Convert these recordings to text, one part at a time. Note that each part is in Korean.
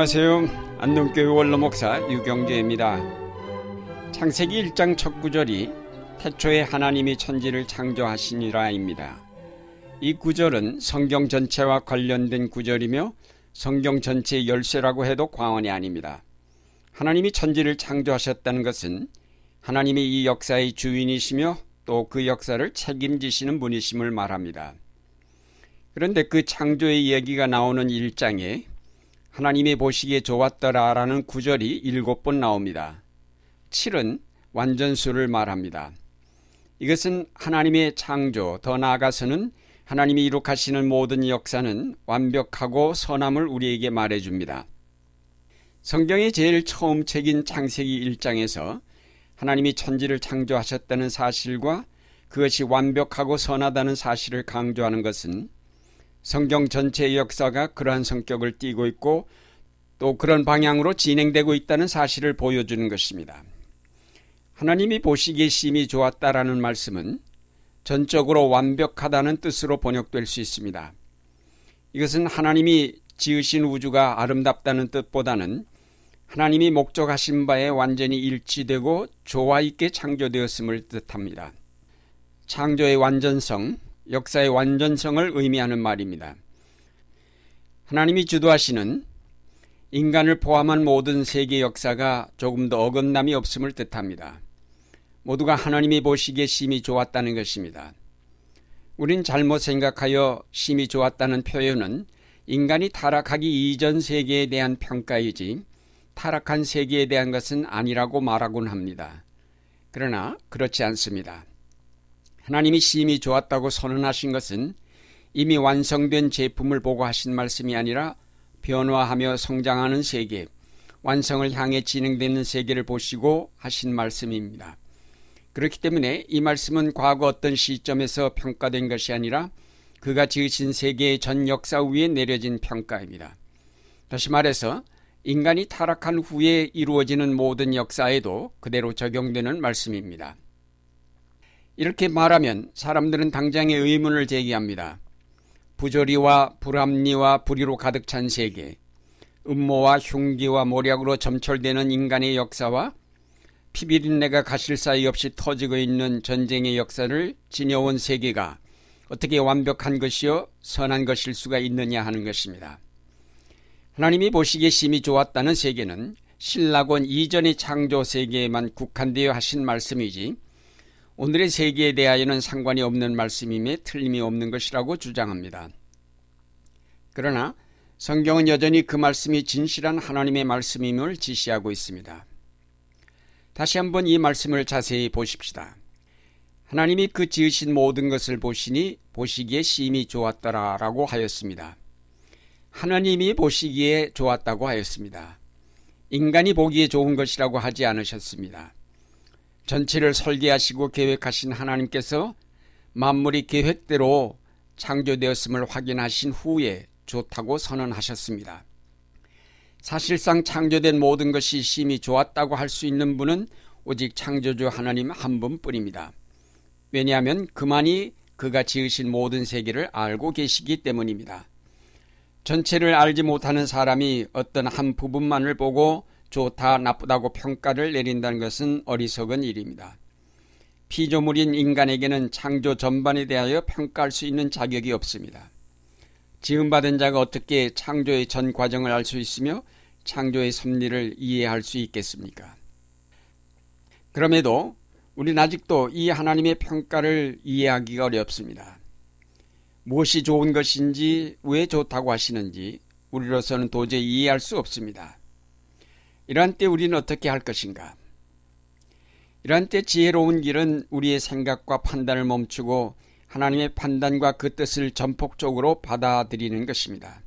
안녕하세요. 안동교회 원로목사 유경재입니다. 창세기 1장 첫 구절이 태초에 하나님이 천지를 창조하시니라입니다. 이 구절은 성경 전체와 관련된 구절이며 성경 전체의 열쇠라고 해도 과언이 아닙니다. 하나님이 천지를 창조하셨다는 것은 하나님이 이 역사의 주인이시며 또 그 역사를 책임지시는 분이심을 말합니다. 그런데 그 창조의 얘기가 나오는 1장에 하나님이 보시기에 좋았더라라는 구절이 일곱 번 나옵니다. 7은 완전수를 말합니다. 이것은 하나님의 창조, 더 나아가서는 하나님이 이룩하시는 모든 역사는 완벽하고 선함을 우리에게 말해줍니다. 성경의 제일 처음 책인 창세기 1장에서 하나님이 천지를 창조하셨다는 사실과 그것이 완벽하고 선하다는 사실을 강조하는 것은 성경 전체의 역사가 그러한 성격을 띠고 있고 또 그런 방향으로 진행되고 있다는 사실을 보여주는 것입니다. 하나님이 보시기에 심히 좋았다라는 말씀은 전적으로 완벽하다는 뜻으로 번역될 수 있습니다. 이것은 하나님이 지으신 우주가 아름답다는 뜻보다는 하나님이 목적하신 바에 완전히 일치되고 조화 있게 창조되었음을 뜻합니다. 창조의 완전성, 역사의 완전성을 의미하는 말입니다. 하나님이 주도하시는 인간을 포함한 모든 세계 역사가 조금 더 어긋남이 없음을 뜻합니다. 모두가 하나님이 보시기에 심히 좋았다는 것입니다. 우린 잘못 생각하여 심히 좋았다는 표현은 인간이 타락하기 이전 세계에 대한 평가이지 타락한 세계에 대한 것은 아니라고 말하곤 합니다. 그러나 그렇지 않습니다. 하나님이 심히 좋았다고 선언하신 것은 이미 완성된 제품을 보고 하신 말씀이 아니라 변화하며 성장하는 세계, 완성을 향해 진행되는 세계를 보시고 하신 말씀입니다. 그렇기 때문에 이 말씀은 과거 어떤 시점에서 평가된 것이 아니라 그가 지으신 세계의 전 역사 위에 내려진 평가입니다. 다시 말해서 인간이 타락한 후에 이루어지는 모든 역사에도 그대로 적용되는 말씀입니다. 이렇게 말하면 사람들은 당장의 의문을 제기합니다. 부조리와 불합리와 불의로 가득 찬 세계, 음모와 흉기와 모략으로 점철되는 인간의 역사와 피비린내가 가실 사이 없이 터지고 있는 전쟁의 역사를 지녀온 세계가 어떻게 완벽한 것이요 선한 것일 수가 있느냐 하는 것입니다. 하나님이 보시기에 심히 좋았다는 세계는 신라곤 이전의 창조 세계에만 국한되어 하신 말씀이지 오늘의 세계에 대하여는 상관이 없는 말씀임에 틀림이 없는 것이라고 주장합니다. 그러나 성경은 여전히 그 말씀이 진실한 하나님의 말씀임을 지시하고 있습니다. 다시 한번 이 말씀을 자세히 보십시다. 하나님이 그 지으신 모든 것을 보시니 보시기에 심히 좋았더라 라고 하였습니다. 하나님이 보시기에 좋았다고 하였습니다. 인간이 보기에 좋은 것이라고 하지 않으셨습니다. 전체를 설계하시고 계획하신 하나님께서 만물이 계획대로 창조되었음을 확인하신 후에 좋다고 선언하셨습니다. 사실상 창조된 모든 것이 심히 좋았다고 할 수 있는 분은 오직 창조주 하나님 한 분뿐입니다. 왜냐하면 그만이 그가 지으신 모든 세계를 알고 계시기 때문입니다. 전체를 알지 못하는 사람이 어떤 한 부분만을 보고 좋다 나쁘다고 평가를 내린다는 것은 어리석은 일입니다. 피조물인 인간에게는 창조 전반에 대하여 평가할 수 있는 자격이 없습니다. 지음받은 자가 어떻게 창조의 전 과정을 알 수 있으며 창조의 섭리를 이해할 수 있겠습니까? 그럼에도 우리는 아직도 이 하나님의 평가를 이해하기가 어렵습니다. 무엇이 좋은 것인지 왜 좋다고 하시는지 우리로서는 도저히 이해할 수 없습니다. 이러한 때 우리는 어떻게 할 것인가? 이러한 때 지혜로운 길은 우리의 생각과 판단을 멈추고 하나님의 판단과 그 뜻을 전폭적으로 받아들이는 것입니다.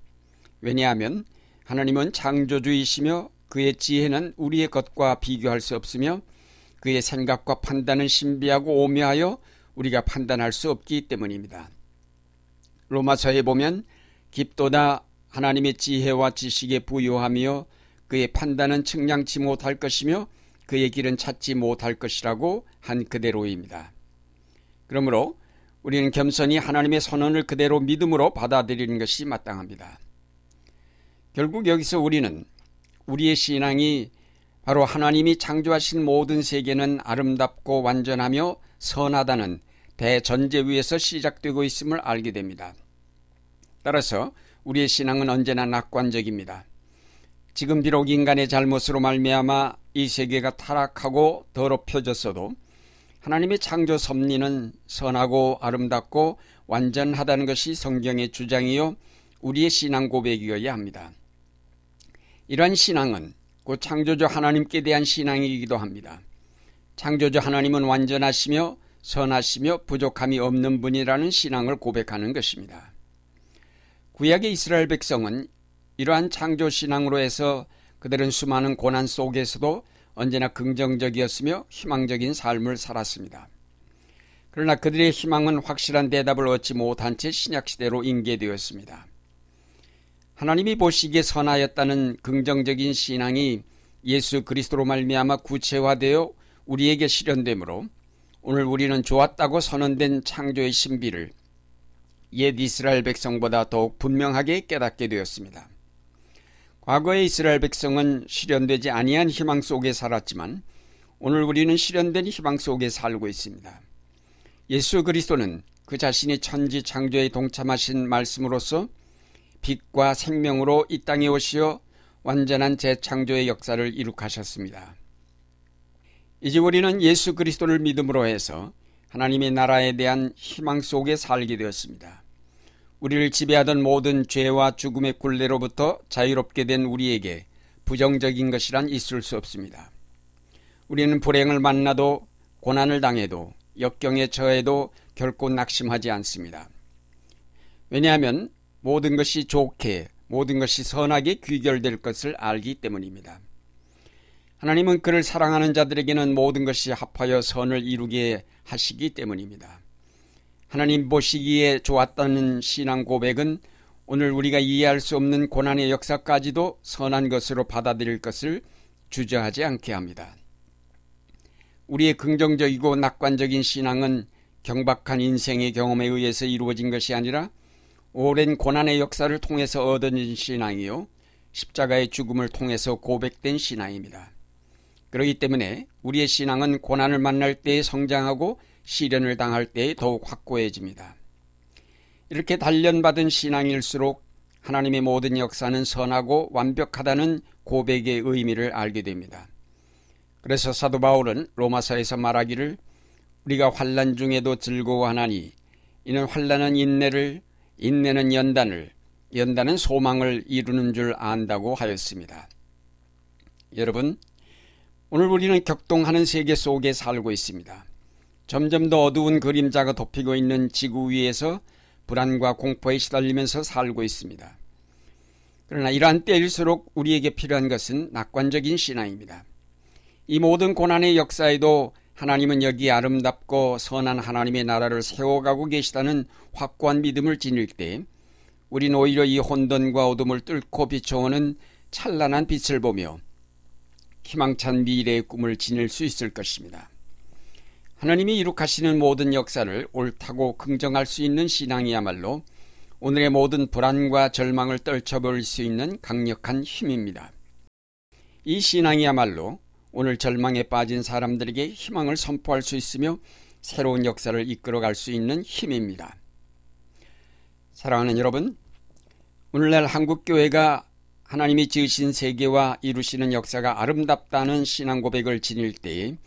왜냐하면 하나님은 창조주이시며 그의 지혜는 우리의 것과 비교할 수 없으며 그의 생각과 판단은 신비하고 오묘하여 우리가 판단할 수 없기 때문입니다. 로마서에 보면 깊도다 하나님의 지혜와 지식에 부유하며 그의 판단은 측량치 못할 것이며 그의 길은 찾지 못할 것이라고 한 그대로입니다. 그러므로 우리는 겸손히 하나님의 선언을 그대로 믿음으로 받아들이는 것이 마땅합니다. 결국 여기서 우리는 우리의 신앙이 바로 하나님이 창조하신 모든 세계는 아름답고 완전하며 선하다는 대전제 위에서 시작되고 있음을 알게 됩니다. 따라서 우리의 신앙은 언제나 낙관적입니다. 지금 비록 인간의 잘못으로 말미암아 이 세계가 타락하고 더럽혀졌어도 하나님의 창조 섭리는 선하고 아름답고 완전하다는 것이 성경의 주장이요 우리의 신앙 고백이어야 합니다. 이러한 신앙은 곧 창조주 하나님께 대한 신앙이기도 합니다. 창조주 하나님은 완전하시며 선하시며 부족함이 없는 분이라는 신앙을 고백하는 것입니다. 구약의 이스라엘 백성은 이러한 창조 신앙으로 해서 그들은 수많은 고난 속에서도 언제나 긍정적이었으며 희망적인 삶을 살았습니다. 그러나 그들의 희망은 확실한 대답을 얻지 못한 채 신약시대로 인계되었습니다. 하나님이 보시기에 선하였다는 긍정적인 신앙이 예수 그리스도로 말미암아 구체화되어 우리에게 실현되므로 오늘 우리는 좋았다고 선언된 창조의 신비를 옛 이스라엘 백성보다 더욱 분명하게 깨닫게 되었습니다. 과거의 이스라엘 백성은 실현되지 아니한 희망 속에 살았지만 오늘 우리는 실현된 희망 속에 살고 있습니다. 예수 그리스도는 그 자신이 천지 창조에 동참하신 말씀으로서 빛과 생명으로 이 땅에 오시어 완전한 재창조의 역사를 이룩하셨습니다. 이제 우리는 예수 그리스도를 믿음으로 해서 하나님의 나라에 대한 희망 속에 살게 되었습니다. 우리를 지배하던 모든 죄와 죽음의 굴레로부터 자유롭게 된 우리에게 부정적인 것이란 있을 수 없습니다. 우리는 불행을 만나도 고난을 당해도 역경에 처해도 결코 낙심하지 않습니다. 왜냐하면 모든 것이 좋게 모든 것이 선하게 귀결될 것을 알기 때문입니다. 하나님은 그를 사랑하는 자들에게는 모든 것이 합하여 선을 이루게 하시기 때문입니다. 하나님 보시기에 좋았다는 신앙 고백은 오늘 우리가 이해할 수 없는 고난의 역사까지도 선한 것으로 받아들일 것을 주저하지 않게 합니다. 우리의 긍정적이고 낙관적인 신앙은 경박한 인생의 경험에 의해서 이루어진 것이 아니라 오랜 고난의 역사를 통해서 얻어진 신앙이요. 십자가의 죽음을 통해서 고백된 신앙입니다. 그렇기 때문에 우리의 신앙은 고난을 만날 때에 성장하고 시련을 당할 때에 더욱 확고해집니다. 이렇게 단련받은 신앙일수록 하나님의 모든 역사는 선하고 완벽하다는 고백의 의미를 알게 됩니다. 그래서 사도 바울은 로마서에서 말하기를 우리가 환란 중에도 즐거워하나니 이는 환란은 인내를 인내는 연단을, 연단은 소망을 이루는 줄 안다고 하였습니다. 여러분, 오늘 우리는 격동하는 세계 속에 살고 있습니다. 점점 더 어두운 그림자가 덮이고 있는 지구 위에서 불안과 공포에 시달리면서 살고 있습니다. 그러나 이러한 때일수록 우리에게 필요한 것은 낙관적인 신앙입니다. 이 모든 고난의 역사에도 하나님은 여기 아름답고 선한 하나님의 나라를 세워가고 계시다는 확고한 믿음을 지닐 때 우린 오히려 이 혼돈과 어둠을 뚫고 비춰오는 찬란한 빛을 보며 희망찬 미래의 꿈을 지닐 수 있을 것입니다. 하나님이 이룩하시는 모든 역사를 옳다고 긍정할 수 있는 신앙이야말로 오늘의 모든 불안과 절망을 떨쳐버릴 수 있는 강력한 힘입니다. 이 신앙이야말로 오늘 절망에 빠진 사람들에게 희망을 선포할 수 있으며 새로운 역사를 이끌어갈 수 있는 힘입니다. 사랑하는 여러분, 오늘날 한국교회가 하나님이 지으신 세계와 이루시는 역사가 아름답다는 신앙 고백을 지닐 때에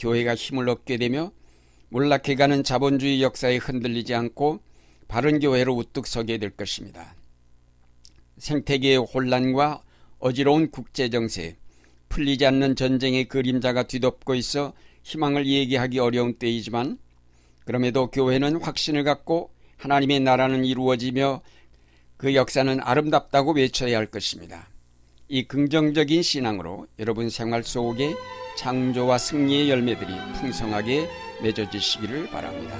교회가 힘을 얻게 되며 몰락해가는 자본주의 역사에 흔들리지 않고 바른 교회로 우뚝 서게 될 것입니다. 생태계의 혼란과 어지러운 국제 정세, 풀리지 않는 전쟁의 그림자가 뒤덮고 있어 희망을 얘기하기 어려운 때이지만 그럼에도 교회는 확신을 갖고 하나님의 나라는 이루어지며 그 역사는 아름답다고 외쳐야 할 것입니다. 이 긍정적인 신앙으로 여러분 생활 속에 창조와 승리의 열매들이 풍성하게 맺어지시기를 바랍니다.